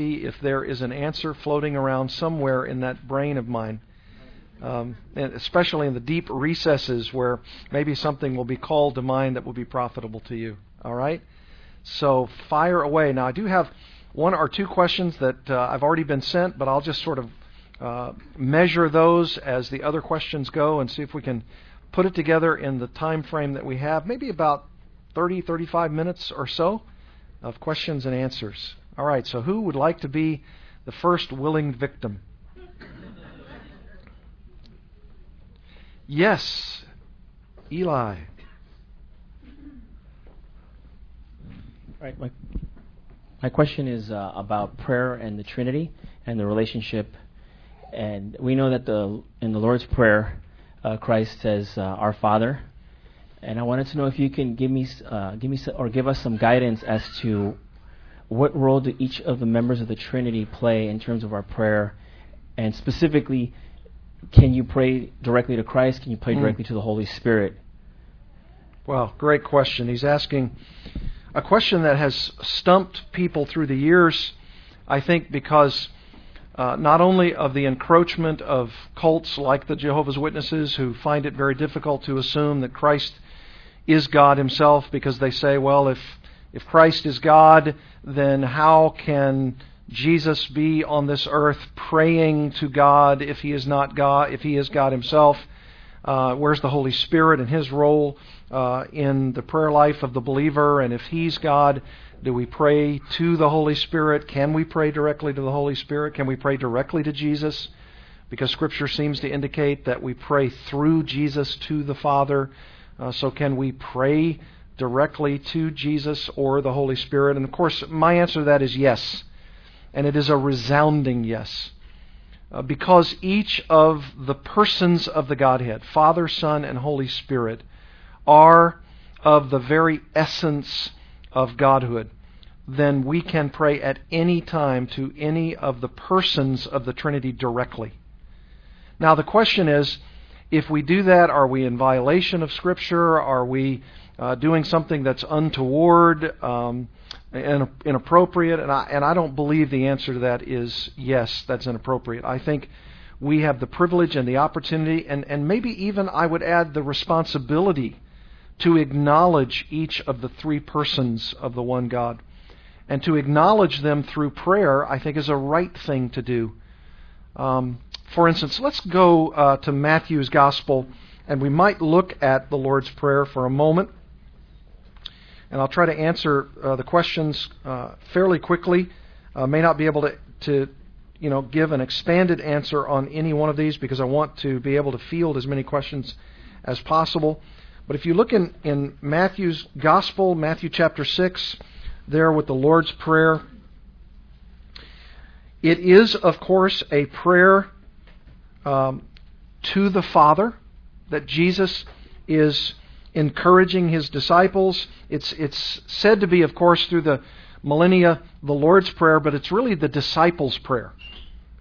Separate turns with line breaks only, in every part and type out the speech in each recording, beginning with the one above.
if there is an answer floating around somewhere in that brain of mine. Um, and especially in the deep recesses where maybe something will be called to mind that will be profitable to you. All right? So fire away. Now, I do have one or two questions that uh, I've already been sent, but I'll just sort of uh, measure those as the other questions go and see if we can put it together in the time frame that we have, maybe about 30, 35 minutes or so of questions and answers. All right, so who would like to be the first willing victim? Yes, Eli.
Right. My, my question is uh, about prayer and the Trinity and the relationship. And we know that the in the Lord's Prayer, uh, Christ says, uh, "Our Father." And I wanted to know if you can give me uh, give me or give us some guidance as to what role do each of the members of the Trinity play in terms of our prayer, and specifically, can you pray directly to Christ? Can you pray mm. directly to the Holy Spirit?
Well, great question. He's asking a question that has stumped people through the years, I think, because uh, not only of the encroachment of cults like the Jehovah's Witnesses who find it very difficult to assume that Christ is God Himself because they say, well, if if Christ is God, then how can Jesus be on this earth praying to God if he is not God, if he is God himself? Uh, where's the Holy Spirit and his role uh, in the prayer life of the believer? And if he's God, do we pray to the Holy Spirit? Can we pray directly to the Holy Spirit? Can we pray directly to Jesus? Because Scripture seems to indicate that we pray through Jesus to the Father. Uh, so can we pray directly to Jesus or the Holy Spirit? And of course, my answer to that is yes. And it is a resounding yes. Uh, because each of the persons of the Godhead, Father, Son, and Holy Spirit, are of the very essence of Godhood, then we can pray at any time to any of the persons of the Trinity directly. Now, the question is if we do that, are we in violation of Scripture? Are we uh, doing something that's untoward, um, and inappropriate, and I, and I don't believe the answer to that is yes, that's inappropriate. I think we have the privilege and the opportunity, and, and maybe even I would add the responsibility to acknowledge each of the three persons of the one God. And to acknowledge them through prayer, I think, is a right thing to do. Um, for instance, let's go uh, to Matthew's Gospel, and we might look at the Lord's Prayer for a moment and I'll try to answer uh, the questions uh, fairly quickly. Uh, may not be able to, to, you know, give an expanded answer on any one of these because I want to be able to field as many questions as possible. But if you look in, in Matthew's Gospel, Matthew chapter 6, there with the Lord's Prayer, it is, of course, a prayer um, to the Father that Jesus is encouraging his disciples. It's, it's said to be, of course, through the millennia, the Lord's Prayer, but it's really the disciples' prayer.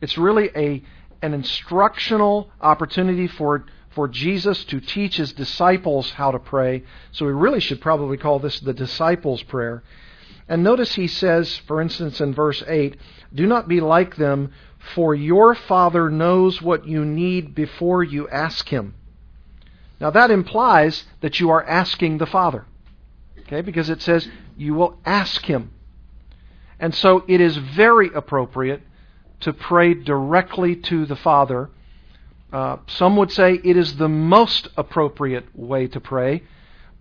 It's really a, an instructional opportunity for, for Jesus to teach his disciples how to pray. So we really should probably call this the disciples' prayer. And notice he says, for instance, in verse 8, Do not be like them, for your Father knows what you need before you ask him. Now that implies that you are asking the Father. Okay, because it says you will ask him. And so it is very appropriate to pray directly to the Father. Uh, some would say it is the most appropriate way to pray,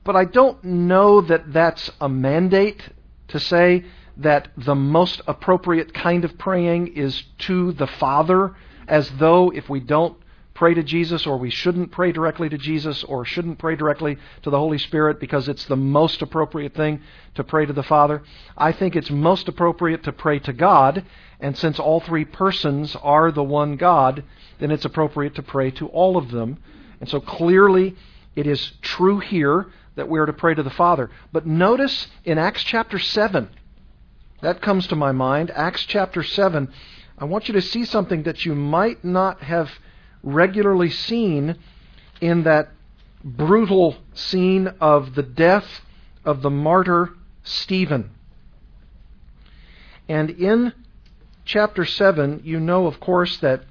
but I don't know that that's a mandate to say that the most appropriate kind of praying is to the Father, as though if we don't pray to Jesus or we shouldn't pray directly to Jesus or shouldn't pray directly to the Holy Spirit because it's the most appropriate thing to pray to the Father. I think it's most appropriate to pray to God, and since all three persons are the one God, then it's appropriate to pray to all of them. And so clearly it is true here that we are to pray to the Father. But notice in Acts chapter 7, that comes to my mind, Acts chapter 7, I want you to see something that you might not have regularly seen in that brutal scene of the death of the martyr Stephen. And in chapter 7, you know, of course, that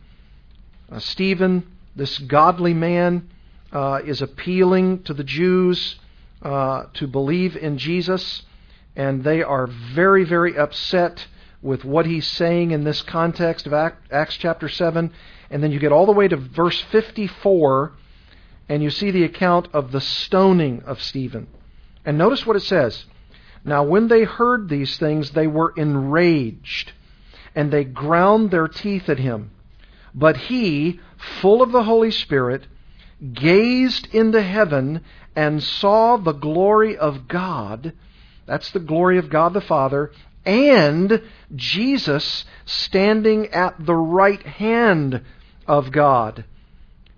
uh, Stephen, this godly man, uh, is appealing to the Jews uh, to believe in Jesus, and they are very, very upset with what he's saying in this context of Acts chapter 7. And then you get all the way to verse 54, and you see the account of the stoning of Stephen. And notice what it says. Now, when they heard these things, they were enraged, and they ground their teeth at him. But he, full of the Holy Spirit, gazed into heaven and saw the glory of God. That's the glory of God the Father, and Jesus standing at the right hand of God.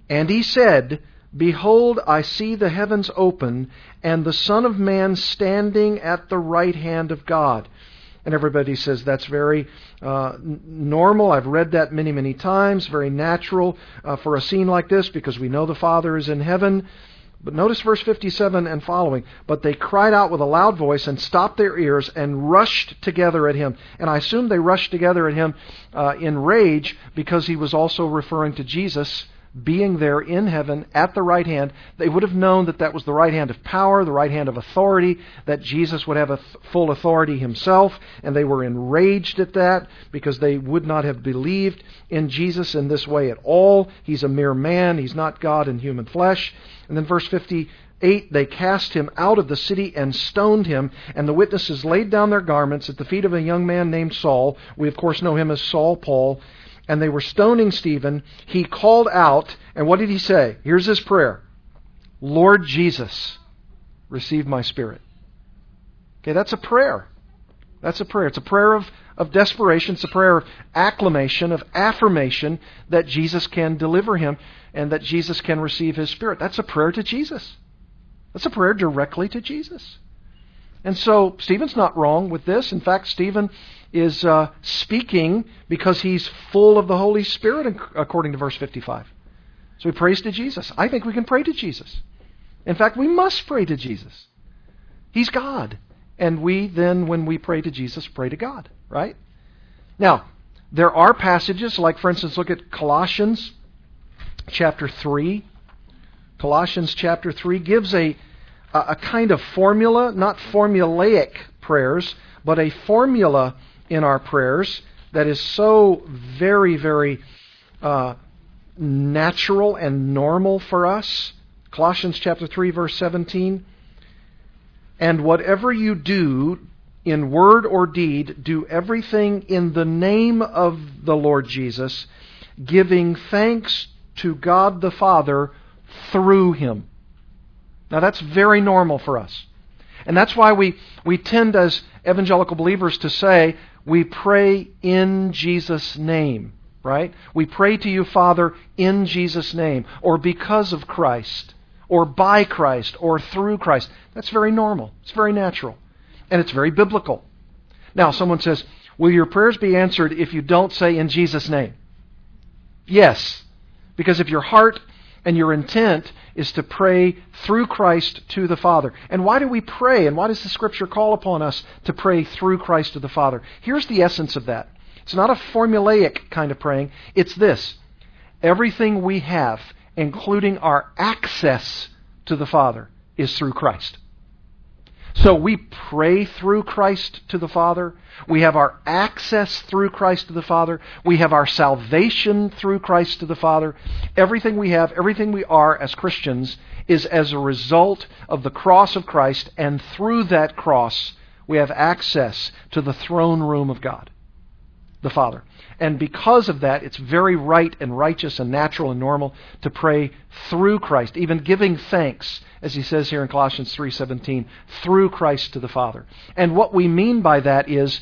And he said, Behold, I see the heavens open, and the Son of Man standing at the right hand of God. And everybody says that's very uh, normal. I've read that many, many times. Very natural uh, for a scene like this because we know the Father is in heaven. But notice verse 57 and following. But they cried out with a loud voice and stopped their ears and rushed together at him. And I assume they rushed together at him uh, in rage because he was also referring to Jesus being there in heaven at the right hand, they would have known that that was the right hand of power, the right hand of authority, that Jesus would have a th- full authority himself, and they were enraged at that because they would not have believed in Jesus in this way at all. He's a mere man, he's not God in human flesh. And then verse 58 they cast him out of the city and stoned him, and the witnesses laid down their garments at the feet of a young man named Saul. We, of course, know him as Saul Paul and they were stoning Stephen, he called out, and what did he say? Here's his prayer Lord Jesus, receive my spirit. Okay, that's a prayer. That's a prayer. It's a prayer of, of desperation. It's a prayer of acclamation, of affirmation that Jesus can deliver him and that Jesus can receive his spirit. That's a prayer to Jesus. That's a prayer directly to Jesus. And so Stephen's not wrong with this. In fact, Stephen is uh, speaking because he's full of the Holy Spirit, according to verse 55. So he prays to Jesus. I think we can pray to Jesus. In fact, we must pray to Jesus. He's God. And we then, when we pray to Jesus, pray to God, right? Now, there are passages, like for instance, look at Colossians chapter 3. Colossians chapter 3 gives a, a kind of formula, not formulaic prayers, but a formula in our prayers that is so very, very uh, natural and normal for us. Colossians chapter 3 verse 17. And whatever you do in word or deed, do everything in the name of the Lord Jesus, giving thanks to God the Father through him. Now that's very normal for us. And that's why we, we tend as evangelical believers to say, we pray in Jesus' name, right? We pray to you, Father, in Jesus' name, or because of Christ, or by Christ, or through Christ. That's very normal. It's very natural. And it's very biblical. Now, someone says, Will your prayers be answered if you don't say in Jesus' name? Yes. Because if your heart and your intent is to pray through Christ to the Father. And why do we pray? And why does the Scripture call upon us to pray through Christ to the Father? Here's the essence of that. It's not a formulaic kind of praying. It's this. Everything we have, including our access to the Father, is through Christ. So we pray through Christ to the Father. We have our access through Christ to the Father. We have our salvation through Christ to the Father. Everything we have, everything we are as Christians is as a result of the cross of Christ, and through that cross, we have access to the throne room of God, the Father. And because of that, it's very right and righteous and natural and normal to pray through Christ, even giving thanks, as he says here in Colossians 3:17, through Christ to the Father. And what we mean by that is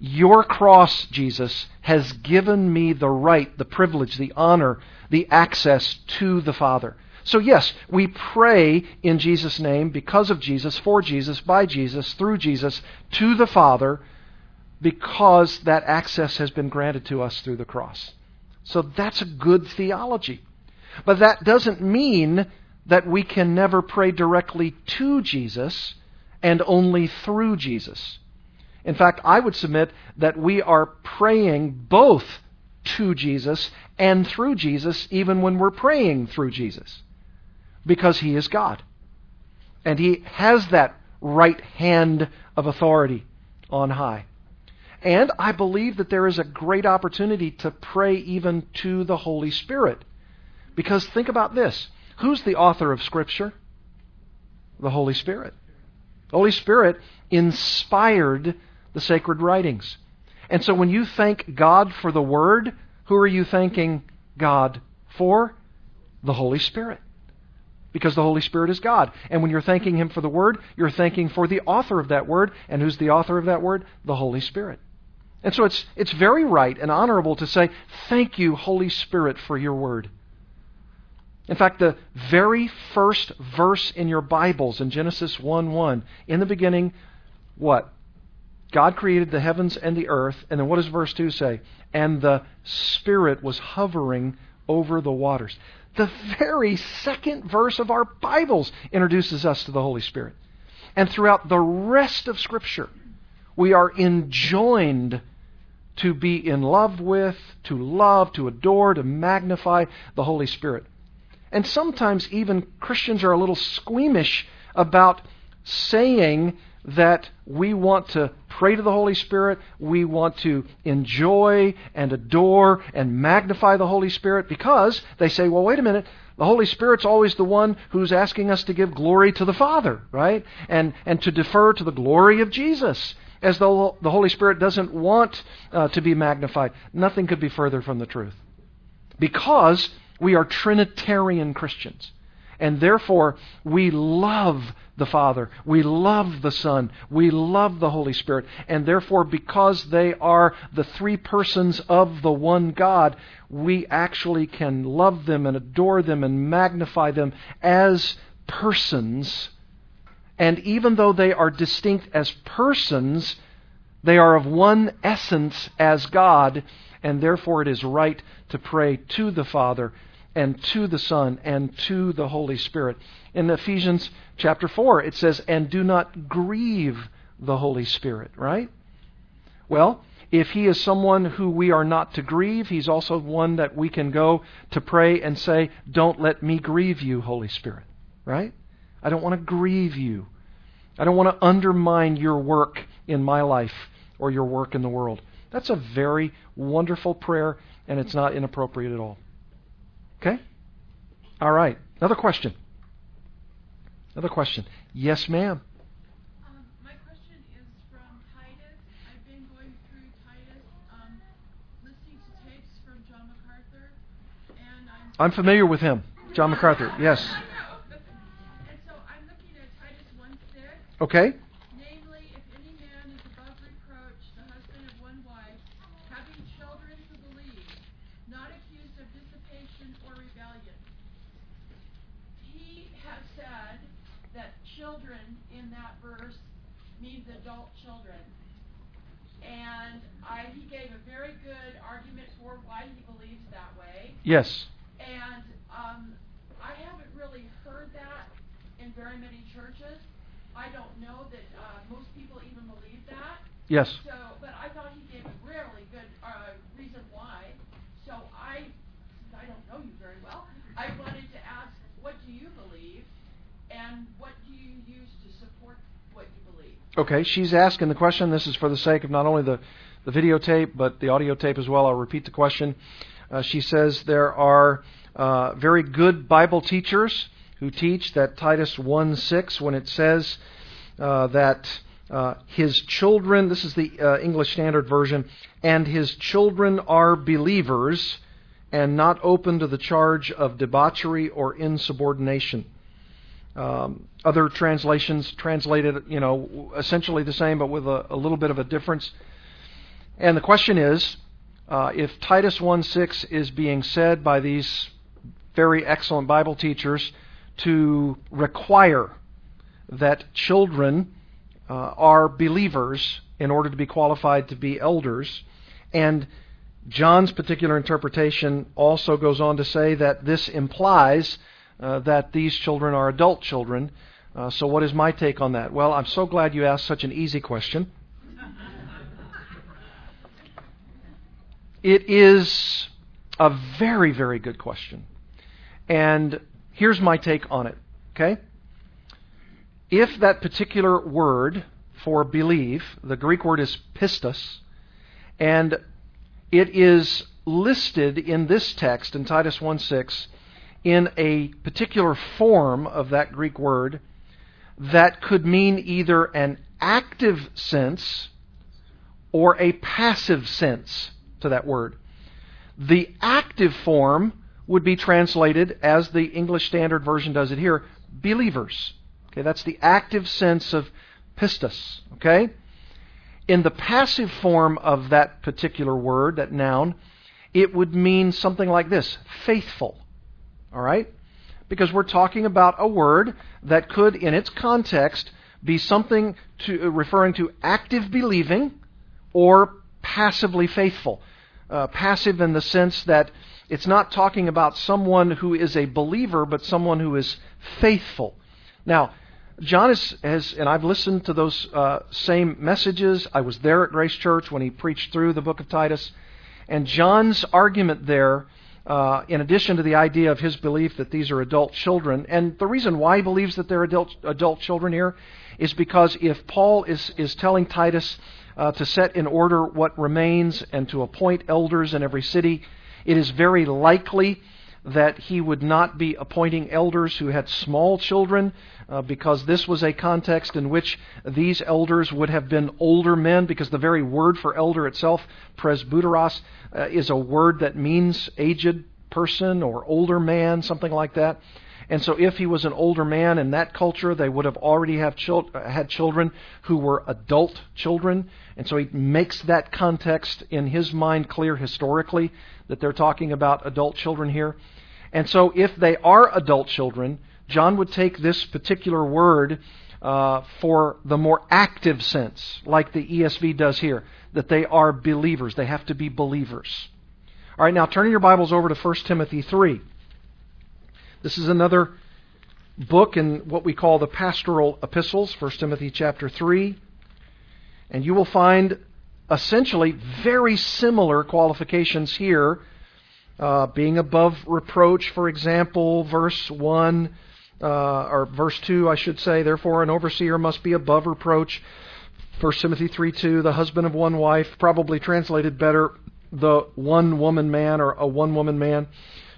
your cross, Jesus, has given me the right, the privilege, the honor, the access to the Father. So, yes, we pray in Jesus' name, because of Jesus, for Jesus, by Jesus, through Jesus, to the Father because that access has been granted to us through the cross. So that's a good theology. But that doesn't mean that we can never pray directly to Jesus and only through Jesus. In fact, I would submit that we are praying both to Jesus and through Jesus, even when we're praying through Jesus, because He is God. And He has that right hand of authority on high. And I believe that there is a great opportunity to pray even to the Holy Spirit. Because think about this who's the author of Scripture? The Holy Spirit. The Holy Spirit inspired the sacred writings. And so when you thank God for the Word, who are you thanking God for? The Holy Spirit. Because the Holy Spirit is God. And when you're thanking Him for the Word, you're thanking for the author of that Word. And who's the author of that Word? The Holy Spirit. And so it's, it's very right and honorable to say, Thank you, Holy Spirit, for your Word. In fact, the very first verse in your Bibles in Genesis 1 1, in the beginning, what? God created the heavens and the earth. And then what does verse 2 say? And the Spirit was hovering over the waters. The very second verse of our Bibles introduces us to the Holy Spirit. And throughout the rest of Scripture, we are enjoined to be in love with, to love, to adore, to magnify the Holy Spirit. And sometimes even Christians are a little squeamish about saying that we want to pray to the Holy Spirit, we want to enjoy and adore and magnify the Holy Spirit because they say, well, wait a minute, the Holy Spirit's always the one who's asking us to give glory to the Father, right? And, and to defer to the glory of Jesus, as though the Holy Spirit doesn't want uh, to be magnified. Nothing could be further from the truth. Because we are Trinitarian Christians. And therefore, we love the Father. We love the Son. We love the Holy Spirit. And therefore, because they are the three persons of the one God, we actually can love them and adore them and magnify them as persons. And even though they are distinct as persons, they are of one essence as God. And therefore, it is right to pray to the Father and to the Son and to the Holy Spirit. In Ephesians chapter 4, it says, And do not grieve the Holy Spirit, right? Well, if he is someone who we are not to grieve, he's also one that we can go to pray and say, Don't let me grieve you, Holy Spirit, right? I don't want to grieve you. I don't want to undermine your work in my life or your work in the world. That's a very wonderful prayer, and it's not inappropriate at all. Okay? All right. Another question. Another question. Yes, ma'am.
Um, my question is from Titus. I've been going through Titus, um, listening to tapes from John MacArthur, and I'm.
I'm familiar with him, John MacArthur. Yes. Okay.
Namely, if any man is above reproach, the husband of one wife, having children who believe, not accused of dissipation or rebellion. He has said that children in that verse means adult children. And I, he gave a very good argument for why he believes that way.
Yes.
And um, I haven't really heard that in very many. I don't know that uh, most people even believe that.
Yes.
So, but I thought he gave a really good uh, reason why. So I, since I don't know you very well, I wanted to ask, what do you believe, and what do you use to support what you believe?
Okay. She's asking the question. This is for the sake of not only the, the videotape, but the audio tape as well. I'll repeat the question. Uh, she says there are uh, very good Bible teachers who teach that Titus 1 6, when it says uh, that uh, his children, this is the uh, English Standard Version, and his children are believers and not open to the charge of debauchery or insubordination. Um, other translations translated, you know, essentially the same, but with a, a little bit of a difference. And the question is, uh, if Titus 1:6 is being said by these very excellent Bible teachers to require that children uh, are believers in order to be qualified to be elders. And John's particular interpretation also goes on to say that this implies uh, that these children are adult children. Uh, so, what is my take on that? Well, I'm so glad you asked such an easy question. it is a very, very good question. And here's my take on it. Okay? If that particular word for believe, the Greek word is pistos, and it is listed in this text in Titus 1:6 in a particular form of that Greek word that could mean either an active sense or a passive sense to that word. The active form would be translated, as the English Standard Version does it here, believers. Okay, that's the active sense of pistis. Okay? In the passive form of that particular word, that noun, it would mean something like this faithful. All right? Because we're talking about a word that could, in its context, be something to, uh, referring to active believing or passively faithful. Uh, passive in the sense that it's not talking about someone who is a believer, but someone who is faithful. Now, John has, and I've listened to those uh, same messages. I was there at Grace Church when he preached through the book of Titus. And John's argument there, uh, in addition to the idea of his belief that these are adult children, and the reason why he believes that they're adult, adult children here is because if Paul is, is telling Titus uh, to set in order what remains and to appoint elders in every city, it is very likely that he would not be appointing elders who had small children, uh, because this was a context in which these elders would have been older men, because the very word for elder itself, presbyteros, uh, is a word that means aged person or older man, something like that. And so, if he was an older man in that culture, they would have already have chil- had children who were adult children. And so, he makes that context in his mind clear historically that they're talking about adult children here. And so, if they are adult children, John would take this particular word uh, for the more active sense, like the ESV does here, that they are believers. They have to be believers. All right, now turning your Bibles over to 1 Timothy 3. This is another book in what we call the pastoral epistles, 1 Timothy chapter 3. And you will find essentially very similar qualifications here. Uh, being above reproach, for example, verse 1, uh, or verse 2, I should say, therefore an overseer must be above reproach. 1 Timothy 3 2, the husband of one wife, probably translated better, the one woman man or a one woman man.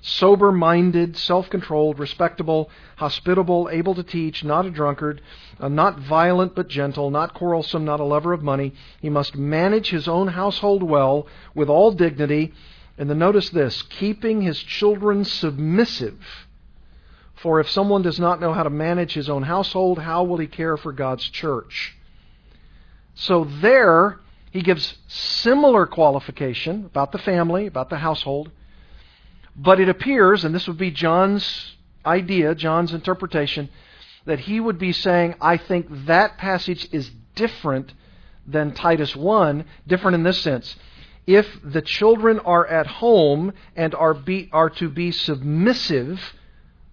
Sober minded, self controlled, respectable, hospitable, able to teach, not a drunkard, uh, not violent but gentle, not quarrelsome, not a lover of money. He must manage his own household well, with all dignity. And then notice this keeping his children submissive. For if someone does not know how to manage his own household, how will he care for God's church? So there, he gives similar qualification about the family, about the household. But it appears, and this would be John's idea, John's interpretation, that he would be saying, I think that passage is different than Titus 1, different in this sense. If the children are at home and are, be, are to be submissive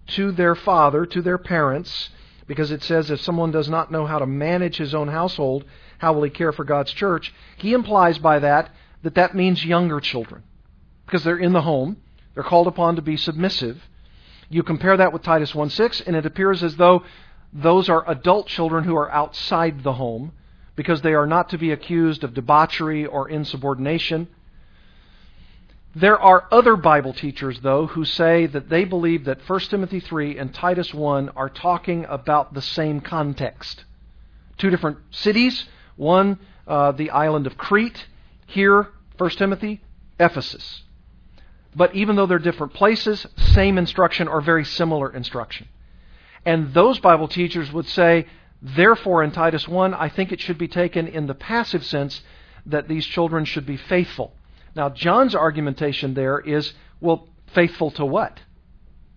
to their father, to their parents, because it says if someone does not know how to manage his own household, how will he care for God's church? He implies by that that that means younger children, because they're in the home, they're called upon to be submissive. You compare that with Titus 1:6, and it appears as though those are adult children who are outside the home because they are not to be accused of debauchery or insubordination. There are other Bible teachers, though, who say that they believe that 1 Timothy 3 and Titus 1 are talking about the same context. Two different cities. One, uh, the island of Crete. Here, 1 Timothy, Ephesus. But even though they're different places, same instruction or very similar instruction. And those Bible teachers would say, therefore, in Titus 1, I think it should be taken in the passive sense that these children should be faithful. Now, John's argumentation there is, well, faithful to what?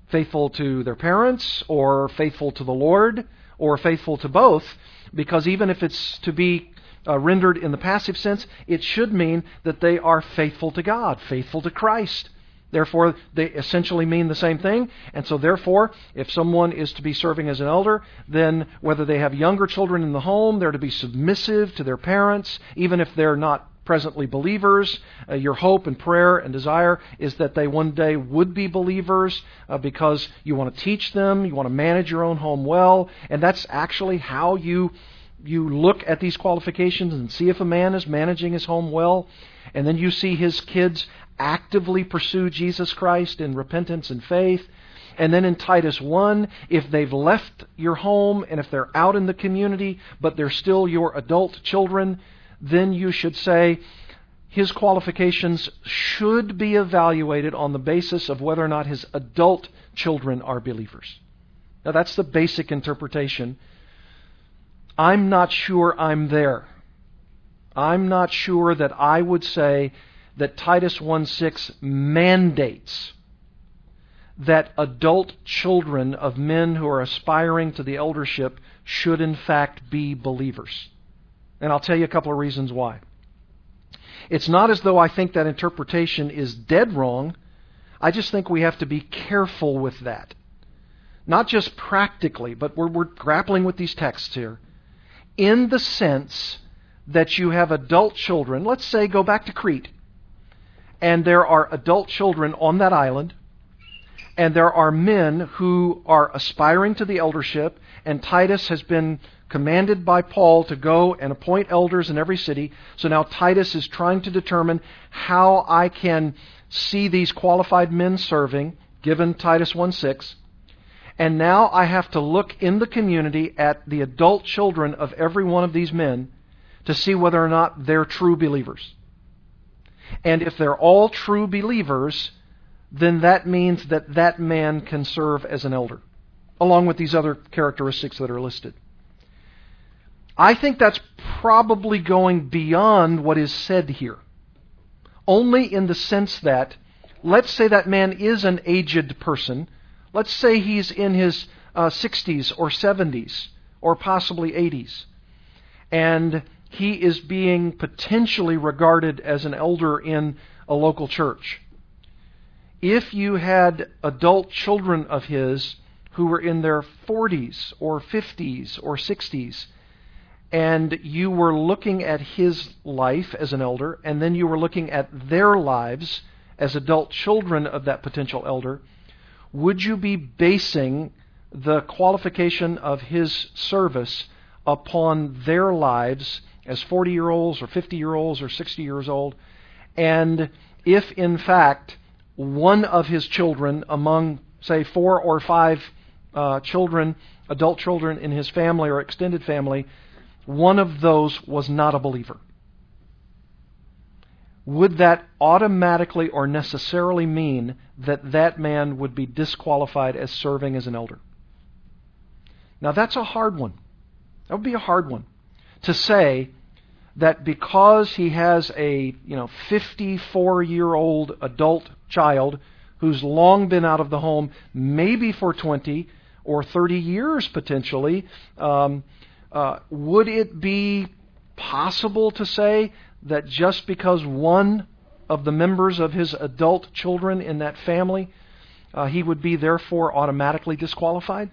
Faithful to their parents, or faithful to the Lord, or faithful to both? Because even if it's to be uh, rendered in the passive sense, it should mean that they are faithful to God, faithful to Christ. Therefore, they essentially mean the same thing. And so, therefore, if someone is to be serving as an elder, then whether they have younger children in the home, they're to be submissive to their parents, even if they're not presently believers. Uh, your hope and prayer and desire is that they one day would be believers uh, because you want to teach them, you want to manage your own home well, and that's actually how you you look at these qualifications and see if a man is managing his home well, and then you see his kids actively pursue Jesus Christ in repentance and faith. And then in Titus 1, if they've left your home and if they're out in the community, but they're still your adult children, then you should say his qualifications should be evaluated on the basis of whether or not his adult children are believers. Now that's the basic interpretation. I'm not sure I'm there. I'm not sure that I would say that Titus 1:6 mandates that adult children of men who are aspiring to the eldership should in fact be believers. And I'll tell you a couple of reasons why. It's not as though I think that interpretation is dead wrong. I just think we have to be careful with that. Not just practically, but we're, we're grappling with these texts here. In the sense that you have adult children, let's say go back to Crete, and there are adult children on that island, and there are men who are aspiring to the eldership, and Titus has been commanded by Paul to go and appoint elders in every city. So now Titus is trying to determine how I can see these qualified men serving, given Titus 1 6. And now I have to look in the community at the adult children of every one of these men to see whether or not they're true believers. And if they're all true believers, then that means that that man can serve as an elder, along with these other characteristics that are listed. I think that's probably going beyond what is said here. Only in the sense that, let's say that man is an aged person. Let's say he's in his uh, 60s or 70s or possibly 80s. And he is being potentially regarded as an elder in a local church. If you had adult children of his who were in their 40s or 50s or 60s, and you were looking at his life as an elder, and then you were looking at their lives as adult children of that potential elder, would you be basing the qualification of his service upon their lives as 40 year olds or 50 year olds or 60 years old? And if in fact one of his children among, say, four or five uh, children, adult children in his family or extended family, one of those was not a believer, would that automatically or necessarily mean that that man would be disqualified as serving as an elder? Now that's a hard one. That would be a hard one to say that because he has a you know 54 year old adult child who's long been out of the home, maybe for 20 or 30 years potentially, um, uh, would it be possible to say that just because one of the members of his adult children in that family, uh, he would be therefore automatically disqualified?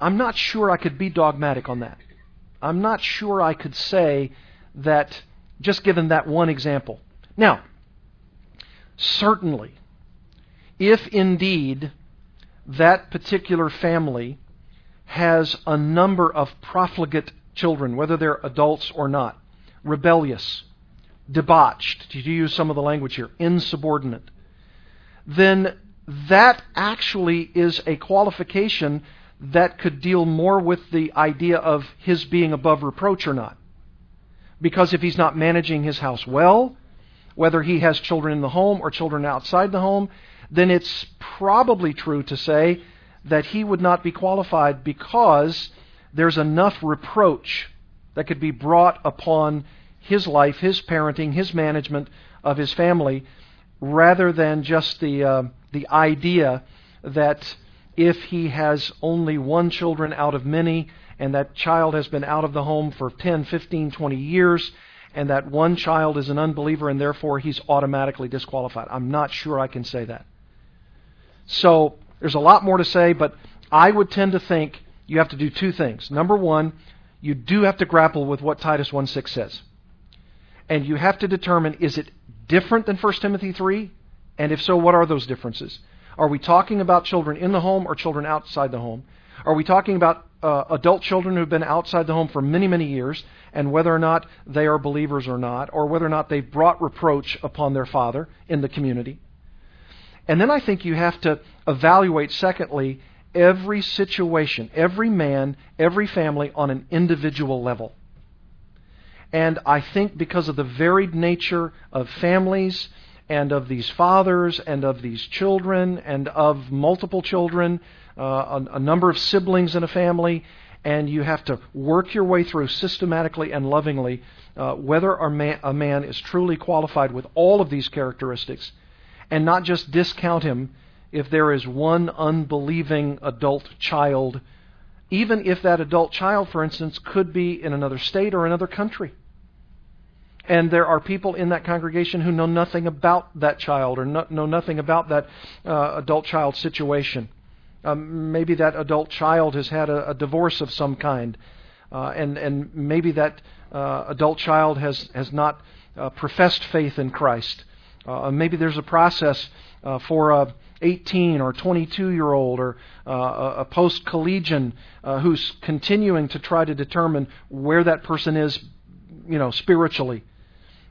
I'm not sure I could be dogmatic on that. I'm not sure I could say that just given that one example. Now, certainly, if indeed that particular family has a number of profligate children, whether they're adults or not, rebellious, debauched, to use some of the language here, insubordinate, then that actually is a qualification that could deal more with the idea of his being above reproach or not. Because if he's not managing his house well, whether he has children in the home or children outside the home, then it's probably true to say that he would not be qualified because there's enough reproach that could be brought upon his life, his parenting, his management of his family, rather than just the uh, the idea that if he has only one children out of many and that child has been out of the home for 10, 15, 20 years and that one child is an unbeliever and therefore he's automatically disqualified. I'm not sure I can say that. So there's a lot more to say, but I would tend to think you have to do two things. Number one, you do have to grapple with what Titus 1.6 says. And you have to determine is it different than 1 Timothy 3? And if so, what are those differences? Are we talking about children in the home or children outside the home? Are we talking about uh, adult children who've been outside the home for many, many years and whether or not they are believers or not, or whether or not they've brought reproach upon their father in the community? And then I think you have to evaluate, secondly, every situation, every man, every family on an individual level. And I think because of the varied nature of families and of these fathers and of these children and of multiple children, uh, a, a number of siblings in a family, and you have to work your way through systematically and lovingly uh, whether a man, a man is truly qualified with all of these characteristics and not just discount him if there is one unbelieving adult child, even if that adult child, for instance, could be in another state or another country. And there are people in that congregation who know nothing about that child or no, know nothing about that uh, adult child situation. Um, maybe that adult child has had a, a divorce of some kind, uh, and and maybe that uh, adult child has has not uh, professed faith in Christ. Uh, maybe there's a process uh, for a 18 or 22 year old or a post collegian who's continuing to try to determine where that person is, you know, spiritually.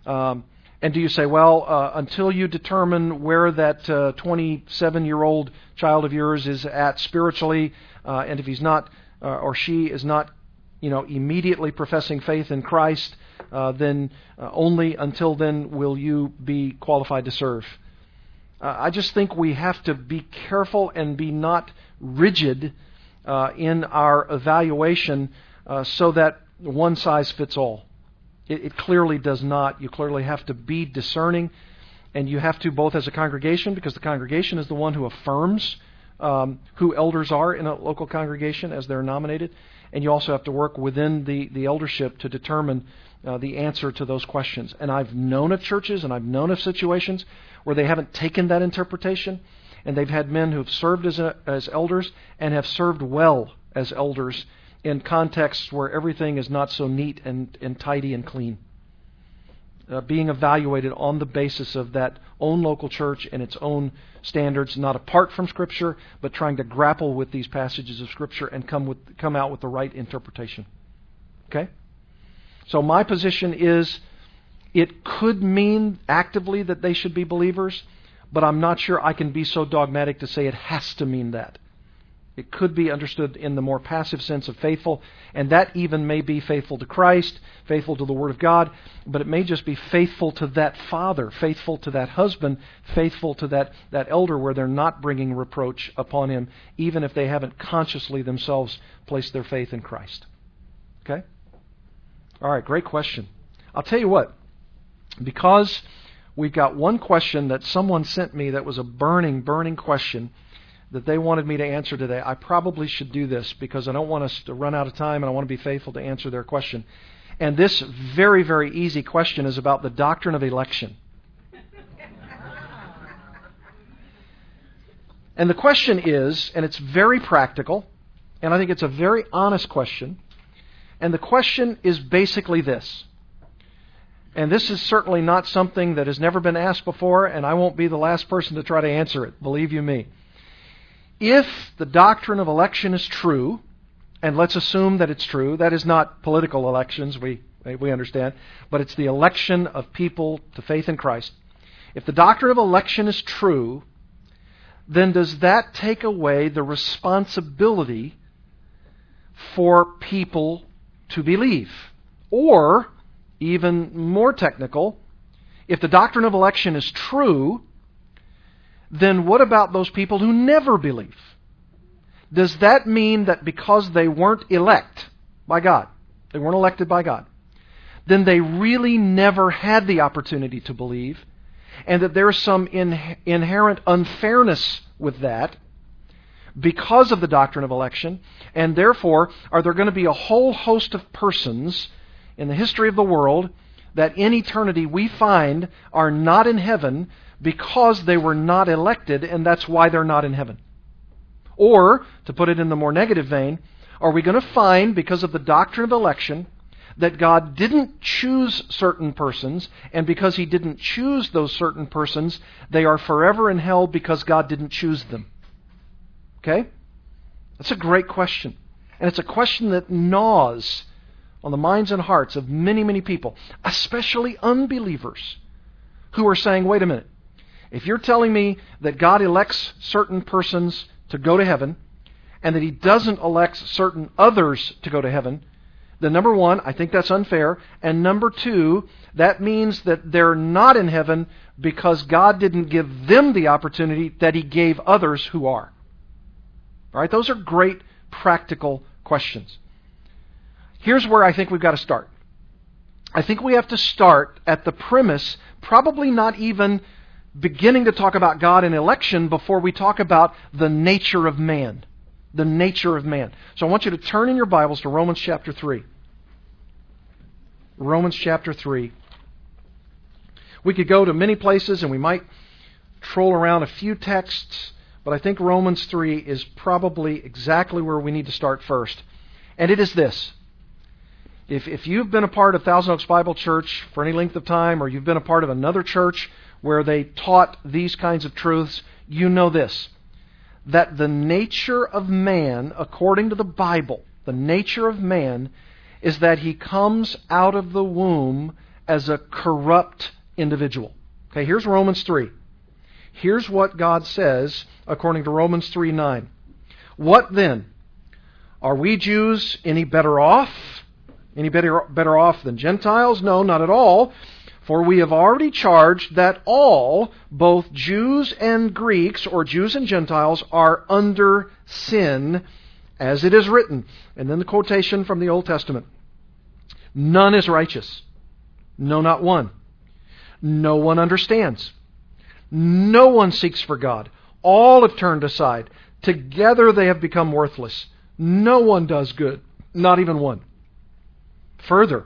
Um, and do you say, well, uh, until you determine where that 27 uh, year old child of yours is at spiritually, uh, and if he's not or she is not, you know, immediately professing faith in Christ, uh, then uh, only until then will you be qualified to serve. Uh, I just think we have to be careful and be not rigid uh, in our evaluation uh, so that one size fits all. It, it clearly does not. You clearly have to be discerning, and you have to both as a congregation, because the congregation is the one who affirms um, who elders are in a local congregation as they're nominated, and you also have to work within the, the eldership to determine uh, the answer to those questions. And I've known of churches and I've known of situations where they haven't taken that interpretation, and they've had men who've served as, a, as elders and have served well as elders in contexts where everything is not so neat and, and tidy and clean. Uh, being evaluated on the basis of that own local church and its own standards, not apart from Scripture, but trying to grapple with these passages of Scripture and come with come out with the right interpretation. Okay. So my position is it could mean actively that they should be believers, but I'm not sure I can be so dogmatic to say it has to mean that. It could be understood in the more passive sense of faithful, and that even may be faithful to Christ, faithful to the Word of God, but it may just be faithful to that father, faithful to that husband, faithful to that, that elder where they're not bringing reproach upon him, even if they haven't consciously themselves placed their faith in Christ. Okay? All right, great question. I'll tell you what, because we've got one question that someone sent me that was a burning, burning question that they wanted me to answer today. I probably should do this because I don't want us to run out of time and I want to be faithful to answer their question. And this very, very easy question is about the doctrine of election. and the question is, and it's very practical, and I think it's a very honest question. And the question is basically this. And this is certainly not something that has never been asked before, and I won't be the last person to try to answer it, believe you me. If the doctrine of election is true, and let's assume that it's true, that is not political elections, we, we understand, but it's the election of people to faith in Christ. If the doctrine of election is true, then does that take away the responsibility for people to believe. Or, even more technical, if the doctrine of election is true, then what about those people who never believe? Does that mean that because they weren't elect by God, they weren't elected by God, then they really never had the opportunity to believe, and that there's some in, inherent unfairness with that, because of the doctrine of election, and therefore are there going to be a whole host of persons in the history of the world that in eternity we find are not in heaven because they were not elected, and that's why they're not in heaven. Or, to put it in the more negative vein, are we going to find, because of the doctrine of election, that God didn't choose certain persons, and because He didn't choose those certain persons, they are forever in hell because God didn't choose them? Okay? That's a great question. And it's a question that gnaws on the minds and hearts of many, many people, especially unbelievers, who are saying, wait a minute, if you're telling me that God elects certain persons to go to heaven, and that He doesn't elect certain others to go to heaven, then number one, I think that's unfair. And number two, that means that they're not in heaven because God didn't give them the opportunity that He gave others who are. All right, those are great practical questions. Here's where I think we've got to start. I think we have to start at the premise, probably not even beginning to talk about God and election before we talk about the nature of man. The nature of man. So I want you to turn in your Bibles to Romans chapter 3. Romans chapter 3. We could go to many places and we might troll around a few texts, but I think Romans 3 is probably exactly where we need to start first. And it is this. If, if you've been a part of Thousand Oaks Bible Church for any length of time, or you've been a part of another church where they taught these kinds of truths, you know this that the nature of man, according to the Bible, the nature of man is that he comes out of the womb as a corrupt individual. Okay, here's Romans 3. Here's what God says according to Romans 3 9. What then? Are we Jews any better off? Any better, better off than Gentiles? No, not at all. For we have already charged that all, both Jews and Greeks, or Jews and Gentiles, are under sin, as it is written. And then the quotation from the Old Testament None is righteous. No, not one. No one understands. No one seeks for God. All have turned aside. Together they have become worthless. No one does good, not even one. Further,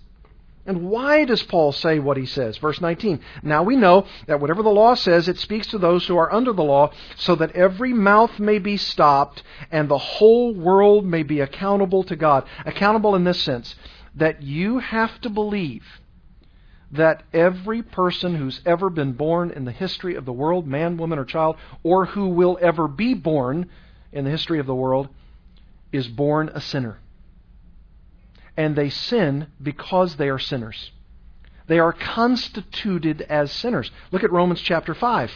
And why does Paul say what he says? Verse 19. Now we know that whatever the law says, it speaks to those who are under the law, so that every mouth may be stopped and the whole world may be accountable to God. Accountable in this sense, that you have to believe that every person who's ever been born in the history of the world, man, woman, or child, or who will ever be born in the history of the world, is born a sinner and they sin because they are sinners. They are constituted as sinners. Look at Romans chapter 5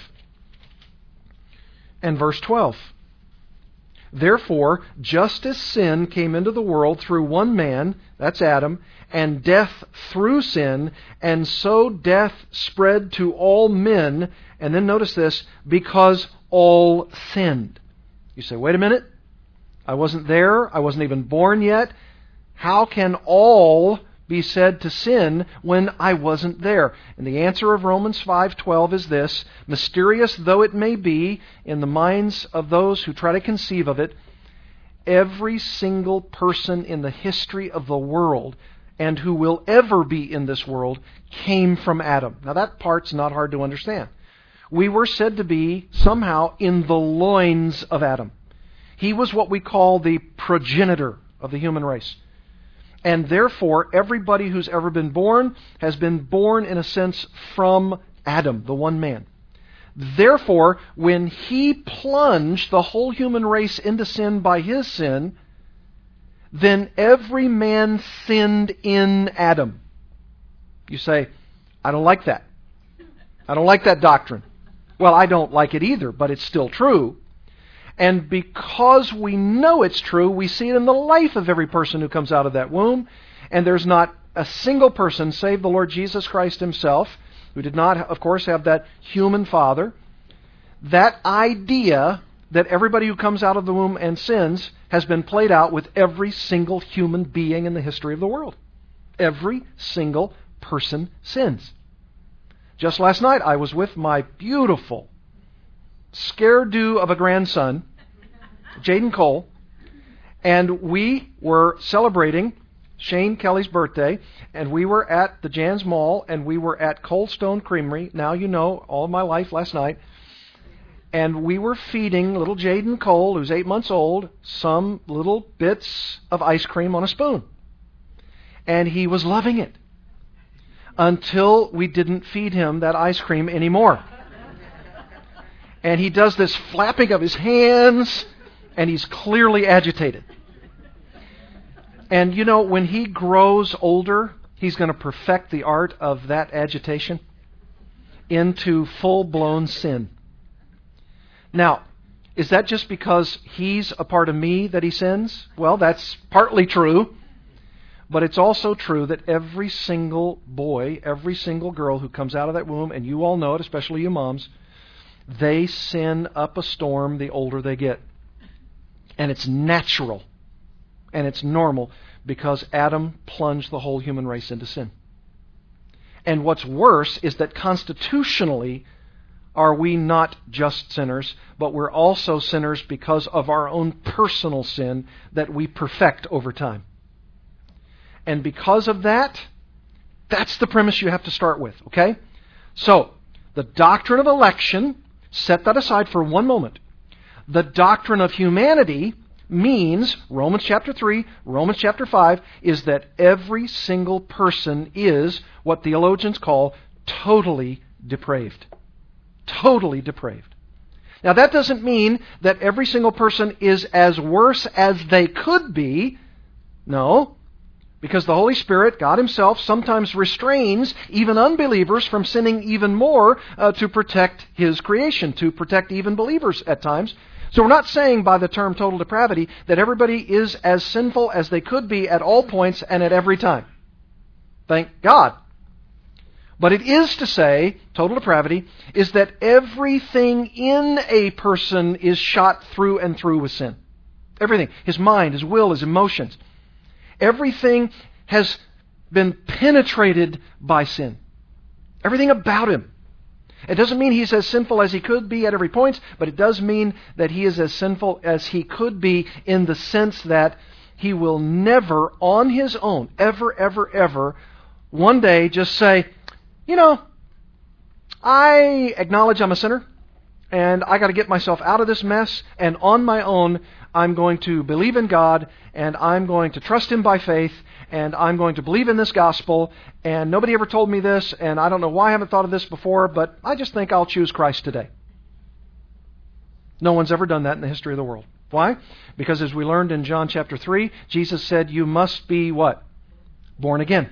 and verse 12. Therefore, just as sin came into the world through one man, that's Adam, and death through sin, and so death spread to all men, and then notice this, because all sinned. You say, wait a minute. I wasn't there. I wasn't even born yet. How can all be said to sin when I wasn't there? And the answer of Romans 5:12 is this, mysterious though it may be in the minds of those who try to conceive of it, every single person in the history of the world and who will ever be in this world came from Adam. Now that part's not hard to understand. We were said to be somehow in the loins of Adam. He was what we call the progenitor of the human race. And therefore, everybody who's ever been born has been born, in a sense, from Adam, the one man. Therefore, when he plunged the whole human race into sin by his sin, then every man sinned in Adam. You say, I don't like that. I don't like that doctrine. Well, I don't like it either, but it's still true. And because we know it's true, we see it in the life of every person who comes out of that womb. And there's not a single person, save the Lord Jesus Christ himself, who did not, of course, have that human father. That idea that everybody who comes out of the womb and sins has been played out with every single human being in the history of the world. Every single person sins. Just last night, I was with my beautiful scare do of a grandson, Jaden Cole, and we were celebrating Shane Kelly's birthday, and we were at the Janss Mall, and we were at Cold Stone Creamery. Now you know all my life last night. And we were feeding little Jaden Cole, who's eight months old, some little bits of ice cream on a spoon. And he was loving it until we didn't feed him that ice cream anymore. And he does this flapping of his hands, and he's clearly agitated. And you know, when he grows older, he's going to perfect the art of that agitation into full blown sin. Now, is that just because he's a part of me that he sins? Well, that's partly true. But it's also true that every single boy, every single girl who comes out of that womb, and you all know it, especially you moms, they sin up a storm the older they get. And it's natural and it's normal because Adam plunged the whole human race into sin. And what's worse is that constitutionally, are we not just sinners, but we're also sinners because of our own personal sin that we perfect over time. And because of that, that's the premise you have to start with, okay? So, the doctrine of election, set that aside for one moment. The doctrine of humanity means, Romans chapter 3, Romans chapter 5, is that every single person is what theologians call totally depraved. Totally depraved. Now that doesn't mean that every single person is as worse as they could be. No. Because the Holy Spirit, God Himself, sometimes restrains even unbelievers from sinning even more uh, to protect His creation, to protect even believers at times. So we're not saying by the term total depravity that everybody is as sinful as they could be at all points and at every time. Thank God. But it is to say, total depravity, is that everything in a person is shot through and through with sin. Everything. His mind, his will, his emotions. Everything has been penetrated by sin. Everything about him. It doesn't mean he's as sinful as he could be at every point, but it does mean that he is as sinful as he could be in the sense that he will never, on his own, ever, ever, ever, one day just say, you know, I acknowledge I'm a sinner, and I got to get myself out of this mess, and on my own, I'm going to believe in God, and I'm going to trust Him by faith, and I'm going to believe in this gospel, and nobody ever told me this, and I don't know why I haven't thought of this before, but I just think I'll choose Christ today. No one's ever done that in the history of the world. Why? Because as we learned in John chapter 3, Jesus said, You must be what? Born again.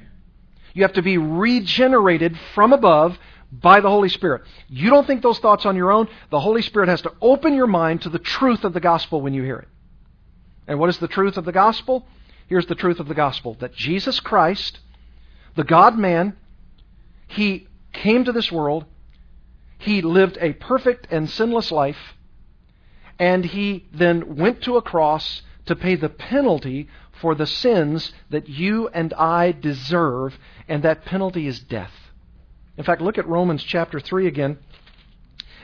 You have to be regenerated from above by the Holy Spirit. You don't think those thoughts on your own. The Holy Spirit has to open your mind to the truth of the gospel when you hear it. And what is the truth of the gospel? Here's the truth of the gospel that Jesus Christ, the God man, he came to this world, he lived a perfect and sinless life, and he then went to a cross to pay the penalty for the sins that you and I deserve, and that penalty is death. In fact, look at Romans chapter 3 again,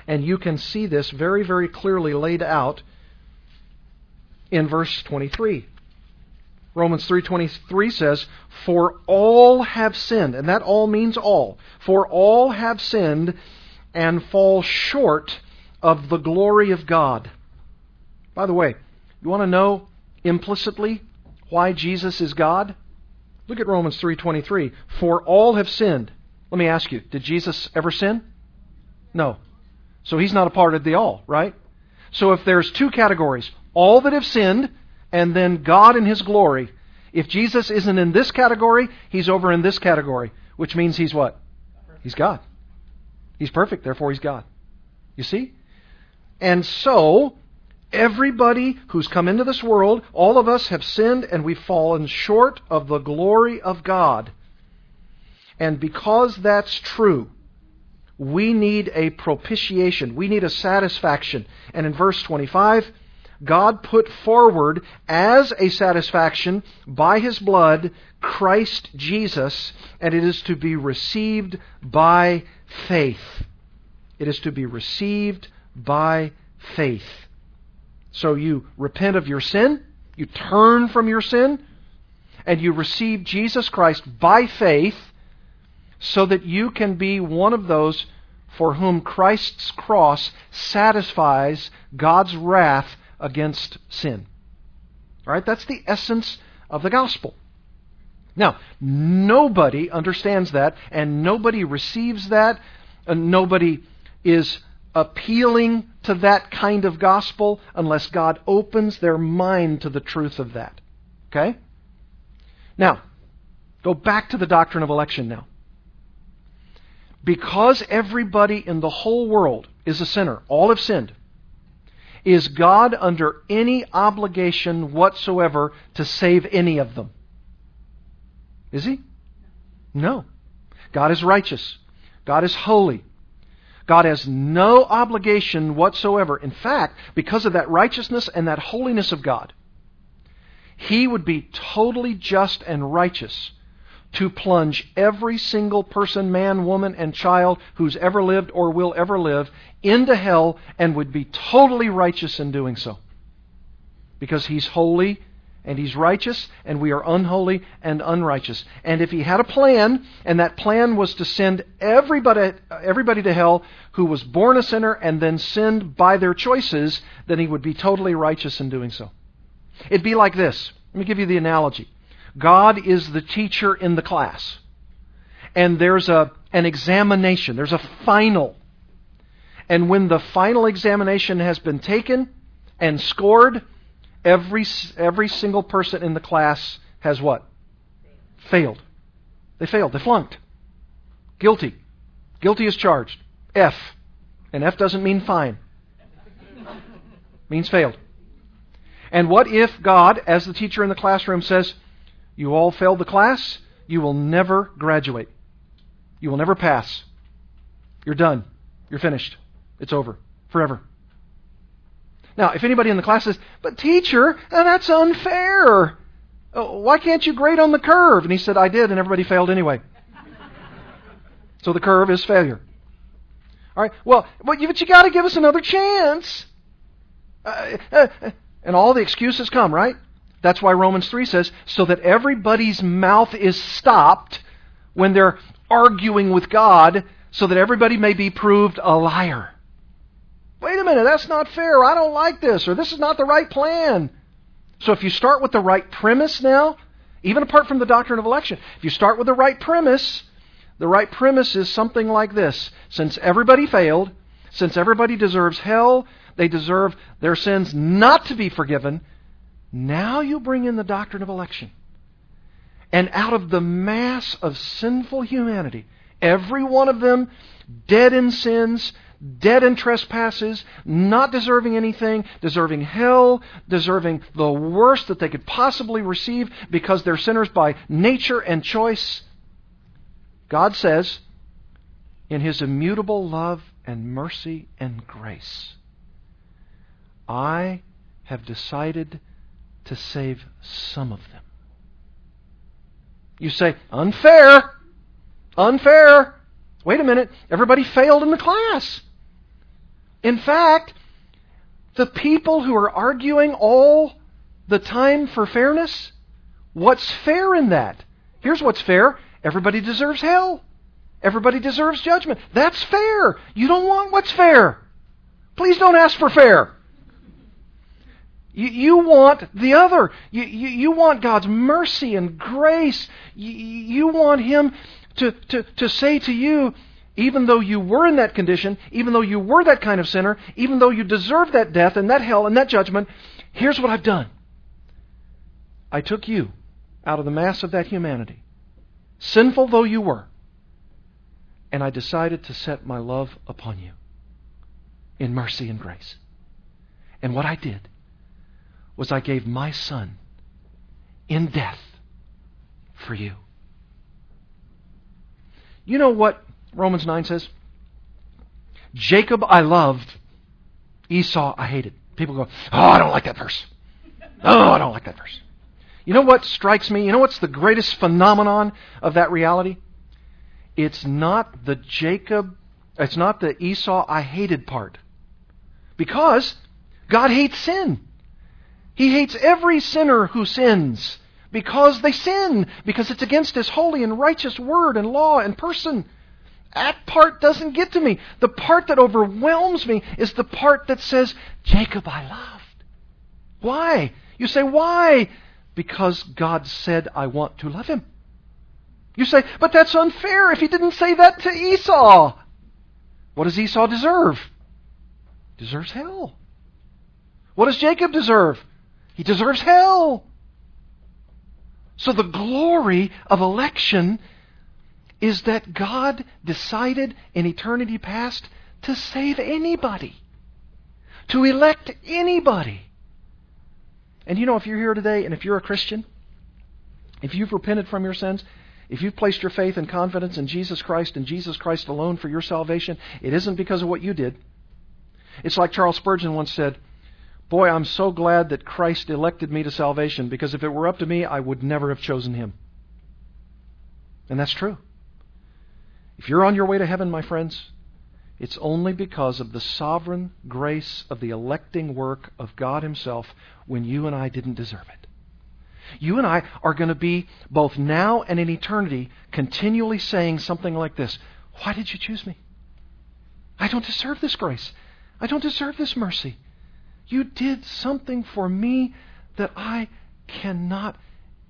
and you can see this very, very clearly laid out in verse 23. Romans 3:23 says, "For all have sinned," and that all means all. "For all have sinned and fall short of the glory of God." By the way, you want to know implicitly why Jesus is God? Look at Romans 3:23. "For all have sinned." Let me ask you, did Jesus ever sin? No. So he's not a part of the all, right? So if there's two categories, all that have sinned, and then God in His glory. If Jesus isn't in this category, He's over in this category, which means He's what? He's God. He's perfect, therefore He's God. You see? And so, everybody who's come into this world, all of us have sinned and we've fallen short of the glory of God. And because that's true, we need a propitiation. We need a satisfaction. And in verse 25, God put forward as a satisfaction by His blood Christ Jesus, and it is to be received by faith. It is to be received by faith. So you repent of your sin, you turn from your sin, and you receive Jesus Christ by faith so that you can be one of those for whom Christ's cross satisfies God's wrath against sin. All right, that's the essence of the gospel. Now, nobody understands that, and nobody receives that, and nobody is appealing to that kind of gospel unless God opens their mind to the truth of that. Okay? Now, go back to the doctrine of election now. Because everybody in the whole world is a sinner, all have sinned, is God under any obligation whatsoever to save any of them? Is he? No. God is righteous. God is holy. God has no obligation whatsoever. In fact, because of that righteousness and that holiness of God, He would be totally just and righteous to plunge every single person, man, woman, and child who's ever lived or will ever live into hell and would be totally righteous in doing so. Because He's holy and he's righteous, and we are unholy and unrighteous. And if he had a plan, and that plan was to send everybody, everybody to hell who was born a sinner and then sinned by their choices, then he would be totally righteous in doing so. It'd be like this. Let me give you the analogy. God is the teacher in the class. And there's a, an examination, there's a final. And when the final examination has been taken and scored, Every, every single person in the class has what? Failed. They failed. They flunked. Guilty. Guilty is charged. F. And F doesn't mean fine. means failed. And what if God, as the teacher in the classroom, says, You all failed the class, you will never graduate. You will never pass. You're done. You're finished. It's over. Forever. Now, if anybody in the class says, but teacher, uh, that's unfair. Oh, why can't you grade on the curve? And he said, I did, and everybody failed anyway. so the curve is failure. All right. Well, but you, but you got to give us another chance. Uh, uh, and all the excuses come, right? That's why Romans 3 says, so that everybody's mouth is stopped when they're arguing with God, so that everybody may be proved a liar. Wait a minute, that's not fair. I don't like this, or this is not the right plan. So if you start with the right premise now, even apart from the doctrine of election, if you start with the right premise, the right premise is something like this. Since everybody failed, since everybody deserves hell, they deserve their sins not to be forgiven, now you bring in the doctrine of election. And out of the mass of sinful humanity, every one of them dead in sins, dead in trespasses, not deserving anything, deserving hell, deserving the worst that they could possibly receive because they're sinners by nature and choice. God says, in His immutable love and mercy and grace, I have decided to save some of them. You say, unfair! Unfair! Wait a minute, everybody failed in the class. In fact, the people who are arguing all the time for fairness, what's fair in that? Here's what's fair everybody deserves hell. Everybody deserves judgment. That's fair. You don't want what's fair. Please don't ask for fair. You, you want the other. You, you, you, want God's mercy and grace. You, you want Him to, to, to say to you, even though you were in that condition, even though you were that kind of sinner, even though you deserved that death and that hell and that judgment, here's what I've done. I took you out of the mass of that humanity, sinful though you were, and I decided to set my love upon you in mercy and grace. And what I did was I gave my son in death for you. You know what Romans 9 says? Jacob I loved, Esau I hated. People go, oh, I don't like that verse. Oh, I don't like that verse. You know what strikes me? You know what's the greatest phenomenon of that reality? It's not the Jacob, it's not the Esau I hated part. Because God hates sin. He hates every sinner who sins because they sin, because it's against His holy and righteous word and law and person. That part doesn't get to me. The part that overwhelms me is the part that says, Jacob I loved. Why? You say, why? Because God said, I want to love him. You say, but that's unfair if he didn't say that to Esau. What does Esau deserve? Deserves hell. What does Jacob deserve? He deserves hell. So the glory of election is that God decided in eternity past to save anybody, to elect anybody. And you know, if you're here today and if you're a Christian, if you've repented from your sins, if you've placed your faith and confidence in Jesus Christ and Jesus Christ alone for your salvation, it isn't because of what you did. It's like Charles Spurgeon once said, Boy, I'm so glad that Christ elected me to salvation because if it were up to me, I would never have chosen him. And that's true. If you're on your way to heaven, my friends, it's only because of the sovereign grace of the electing work of God Himself when you and I didn't deserve it. You and I are going to be, both now and in eternity, continually saying something like this Why did you choose me? I don't deserve this grace. I don't deserve this mercy. You did something for me that I cannot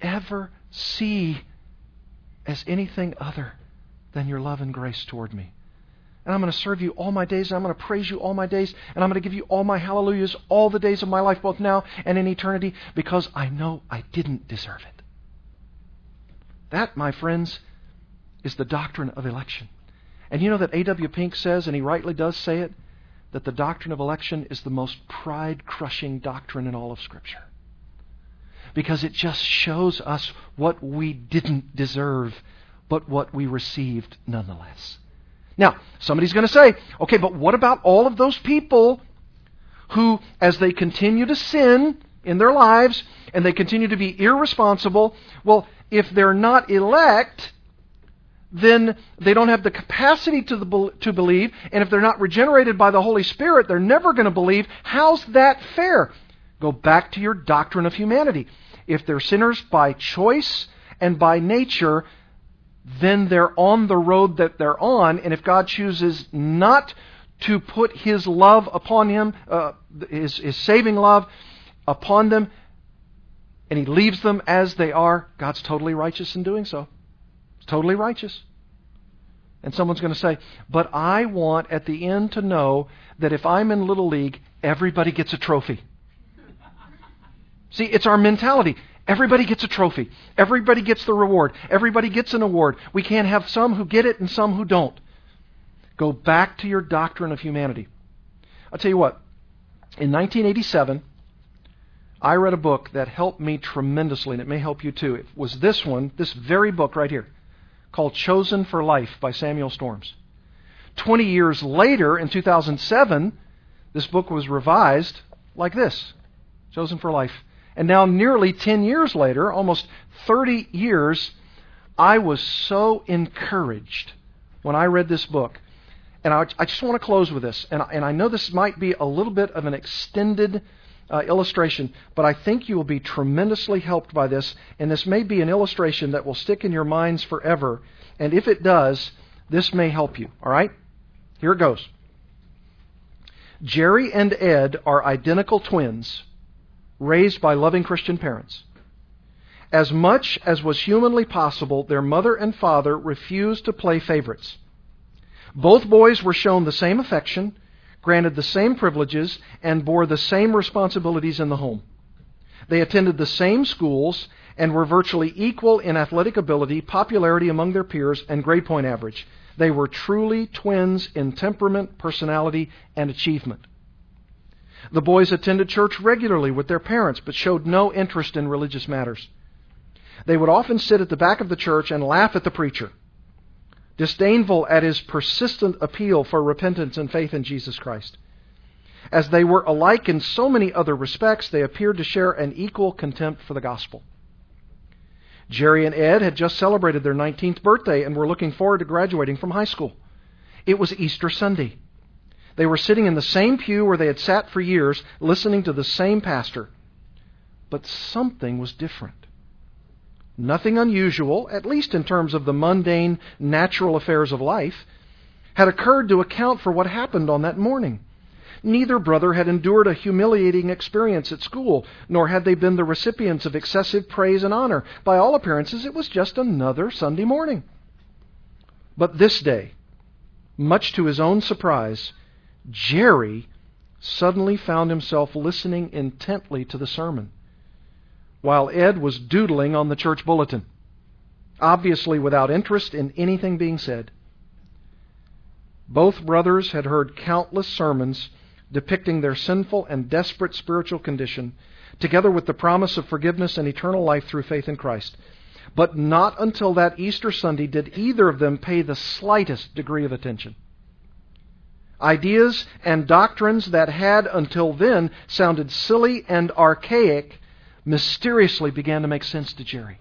ever see as anything other than your love and grace toward me and I'm going to serve you all my days, and I'm going to praise you all my days, and I'm going to give you all my hallelujahs all the days of my life, both now and in eternity, because I know I didn't deserve it. That, my friends, is the doctrine of election. And you know that A.W. Pink says, and he rightly does say it, that the doctrine of election is the most pride crushing doctrine in all of Scripture. Because it just shows us what we didn't deserve, but what we received nonetheless. Now, somebody's going to say, okay, but what about all of those people who, as they continue to sin in their lives and they continue to be irresponsible, well, if they're not elect, then they don't have the capacity to, the, to believe, and if they're not regenerated by the Holy Spirit, they're never going to believe. How's that fair? Go back to your doctrine of humanity. If they're sinners by choice and by nature, then they're on the road that they're on. And if God chooses not to put His love upon him, uh, his, his saving love upon them, and He leaves them as they are, God's totally righteous in doing so. Totally righteous. And someone's going to say, but I want at the end to know that if I'm in Little League, everybody gets a trophy. See, it's our mentality. Everybody gets a trophy. Everybody gets the reward. Everybody gets an award. We can't have some who get it and some who don't. Go back to your doctrine of humanity. I'll tell you what. In 1987, I read a book that helped me tremendously, and it may help you too. It was this one, this very book right here, called Chosen for Life by Samuel Storms. 20 years later, in 2007, this book was revised like this Chosen for Life and now, nearly 10 years later, almost 30 years, I was so encouraged when I read this book. And I, I just want to close with this. And, and I know this might be a little bit of an extended uh, illustration, but I think you will be tremendously helped by this. And this may be an illustration that will stick in your minds forever. And if it does, this may help you. All right? Here it goes. Jerry and Ed are identical twins raised by loving Christian parents. As much as was humanly possible, their mother and father refused to play favorites. Both boys were shown the same affection, granted the same privileges, and bore the same responsibilities in the home. They attended the same schools and were virtually equal in athletic ability, popularity among their peers, and grade point average. They were truly twins in temperament, personality, and achievement. The boys attended church regularly with their parents, but showed no interest in religious matters. They would often sit at the back of the church and laugh at the preacher, disdainful at his persistent appeal for repentance and faith in Jesus Christ. As they were alike in so many other respects, they appeared to share an equal contempt for the gospel. Jerry and Ed had just celebrated their 19th birthday and were looking forward to graduating from high school. It was Easter Sunday. They were sitting in the same pew where they had sat for years, listening to the same pastor. But something was different. Nothing unusual, at least in terms of the mundane, natural affairs of life, had occurred to account for what happened on that morning. Neither brother had endured a humiliating experience at school, nor had they been the recipients of excessive praise and honor. By all appearances, it was just another Sunday morning. But this day, much to his own surprise, Jerry suddenly found himself listening intently to the sermon, while Ed was doodling on the church bulletin, obviously without interest in anything being said. Both brothers had heard countless sermons depicting their sinful and desperate spiritual condition, together with the promise of forgiveness and eternal life through faith in Christ. But not until that Easter Sunday did either of them pay the slightest degree of attention. Ideas and doctrines that had until then sounded silly and archaic mysteriously began to make sense to Jerry.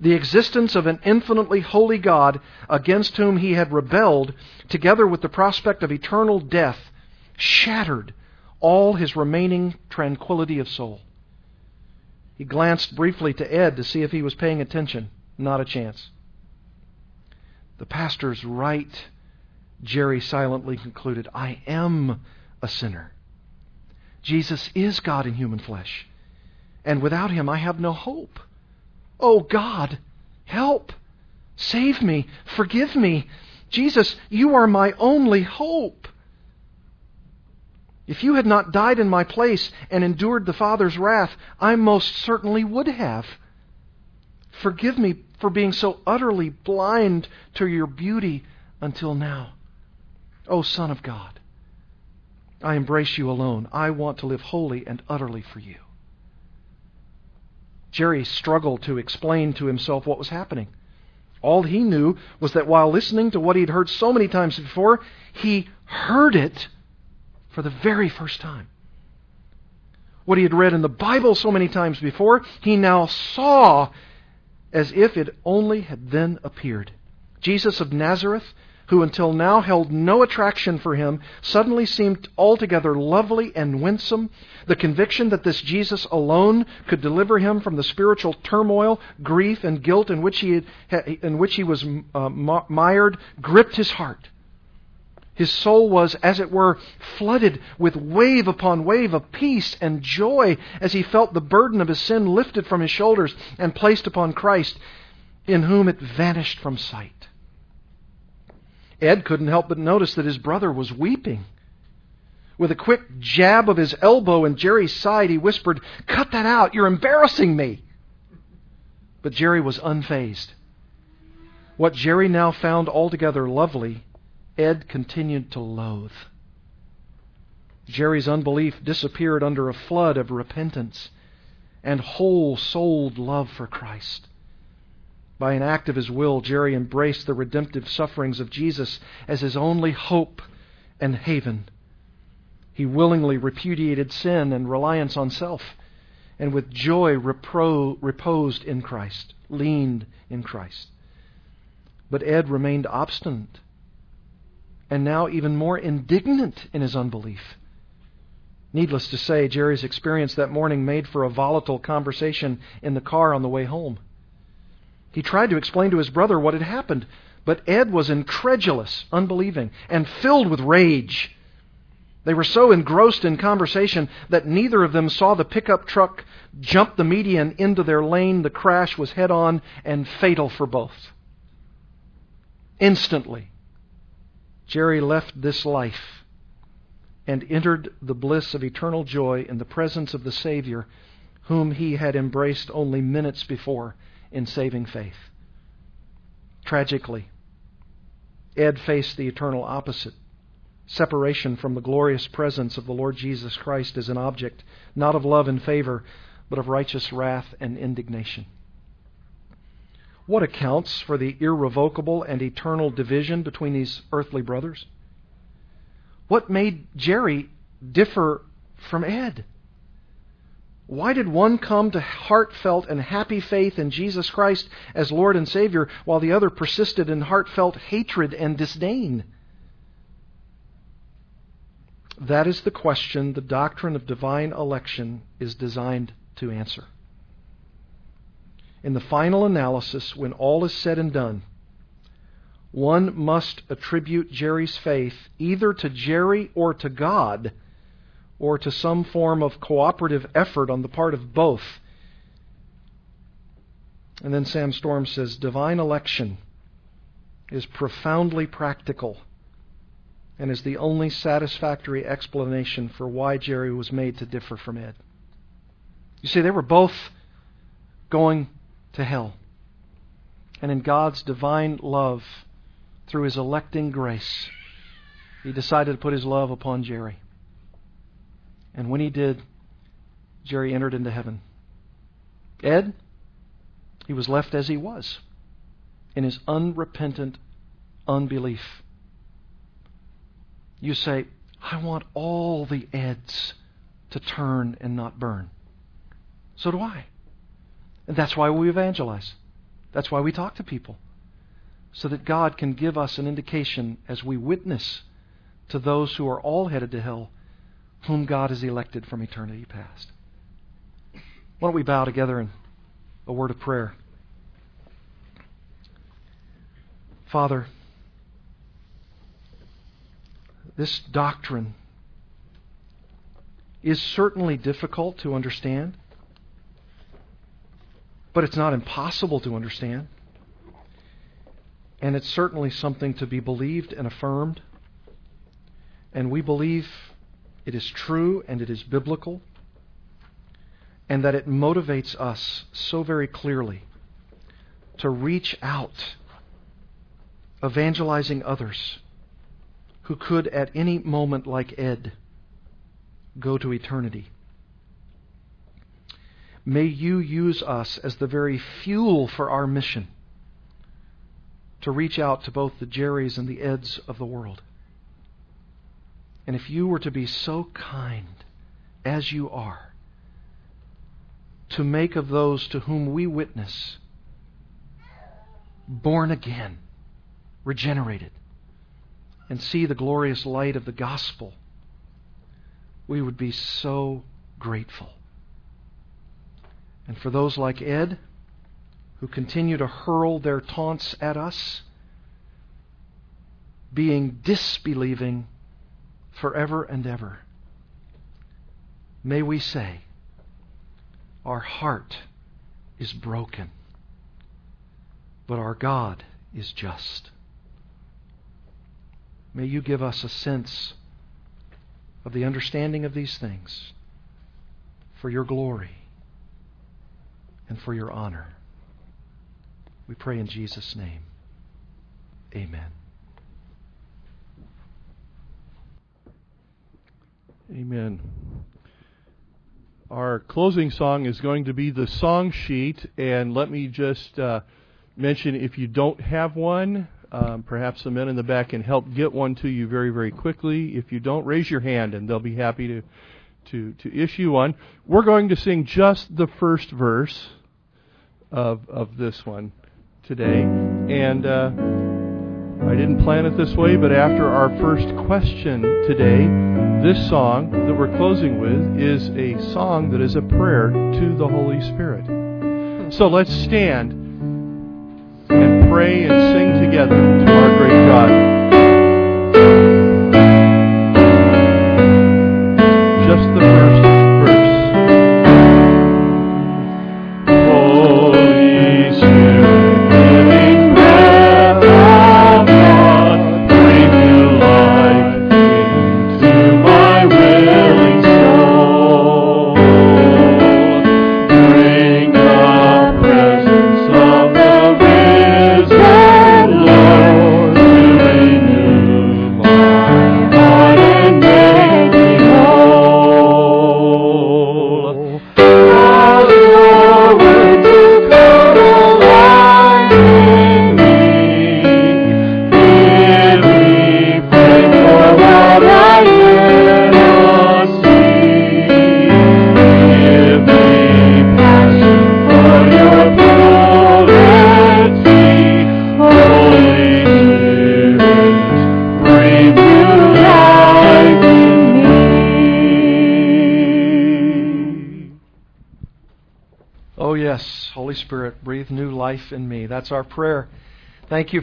The existence of an infinitely holy God against whom he had rebelled, together with the prospect of eternal death, shattered all his remaining tranquility of soul. He glanced briefly to Ed to see if he was paying attention. Not a chance. The pastor's right, Jerry silently concluded. I am a sinner. Jesus is God in human flesh. And without him, I have no hope. Oh God, help! Save me! Forgive me! Jesus, you are my only hope. If you had not died in my place and endured the Father's wrath, I most certainly would have. Forgive me for being so utterly blind to your beauty until now. O oh, Son of God, I embrace you alone. I want to live wholly and utterly for you. Jerry struggled to explain to himself what was happening. All he knew was that while listening to what he'd heard so many times before, he heard it for the very first time. What he had read in the Bible so many times before, he now saw as if it only had then appeared. Jesus of Nazareth, who until now held no attraction for him, suddenly seemed altogether lovely and winsome. The conviction that this Jesus alone could deliver him from the spiritual turmoil, grief, and guilt in which he, had, in which he was uh, mired gripped his heart. His soul was, as it were, flooded with wave upon wave of peace and joy as he felt the burden of his sin lifted from his shoulders and placed upon Christ, in whom it vanished from sight. Ed couldn't help but notice that his brother was weeping. With a quick jab of his elbow in Jerry's side, he whispered, Cut that out! You're embarrassing me! But Jerry was unfazed. What Jerry now found altogether lovely Ed continued to loathe. Jerry's unbelief disappeared under a flood of repentance and whole souled love for Christ. By an act of his will, Jerry embraced the redemptive sufferings of Jesus as his only hope and haven. He willingly repudiated sin and reliance on self, and with joy repro- reposed in Christ, leaned in Christ. But Ed remained obstinate and now even more indignant in his unbelief. Needless to say, Jerry's experience that morning made for a volatile conversation in the car on the way home. He tried to explain to his brother what had happened, but Ed was incredulous, unbelieving, and filled with rage. They were so engrossed in conversation that neither of them saw the pickup truck jump the median into their lane. The crash was head on and fatal for both. Instantly, Jerry left this life and entered the bliss of eternal joy in the presence of the Savior whom he had embraced only minutes before in saving faith. Tragically, Ed faced the eternal opposite separation from the glorious presence of the Lord Jesus Christ as an object not of love and favor, but of righteous wrath and indignation. What accounts for the irrevocable and eternal division between these earthly brothers? What made Jerry differ from Ed? Why did one come to heartfelt and happy faith in Jesus Christ as Lord and Savior, while the other persisted in heartfelt hatred and disdain? That is the question the doctrine of divine election is designed to answer. In the final analysis, when all is said and done, one must attribute Jerry's faith either to Jerry or to God, or to some form of cooperative effort on the part of both. And then Sam Storm says divine election is profoundly practical and is the only satisfactory explanation for why Jerry was made to differ from Ed. You see, they were both going to hell. And in God's divine love, through his electing grace, he decided to put his love upon Jerry. And when he did, Jerry entered into heaven. Ed, he was left as he was in his unrepentant unbelief. You say, I want all the Eds to turn and not burn. So do I. And that's why we evangelize. That's why we talk to people. So that God can give us an indication as we witness to those who are all headed to hell, whom God has elected from eternity past. Why don't we bow together in a word of prayer? Father, this doctrine is certainly difficult to understand, but it's not impossible to understand. And it's certainly something to be believed and affirmed. And we believe it is true and it is biblical, and that it motivates us so very clearly to reach out, evangelizing others who could at any moment, like Ed, go to eternity. May you use us as the very fuel for our mission to reach out to both the Jerrys and the Eds of the world. And if you were to be so kind as you are, to make of those to whom we witness born again, regenerated, and see the glorious light of the gospel, we would be so grateful. And for those like Ed, who continue to hurl their taunts at us, being disbelieving forever and ever, may we say, Our heart is broken, but our God is just. May you give us a sense of the understanding of these things for your glory and for your honor. We pray in Jesus' name. Amen.
Amen. Our closing song is going to be the song sheet, and let me just uh, mention if you don't have one, um, perhaps the men in the back can help get one to you very, very quickly. If you don't, raise your hand, and they'll be happy to to to issue one. We're going to sing just the first verse of of this one today, and uh, I didn't plan it this way, but after our first question today, this song that we're closing with is a song that is a prayer to the Holy Spirit. So let's stand and pray and sing together to our great God.
just the That's our prayer. Thank you.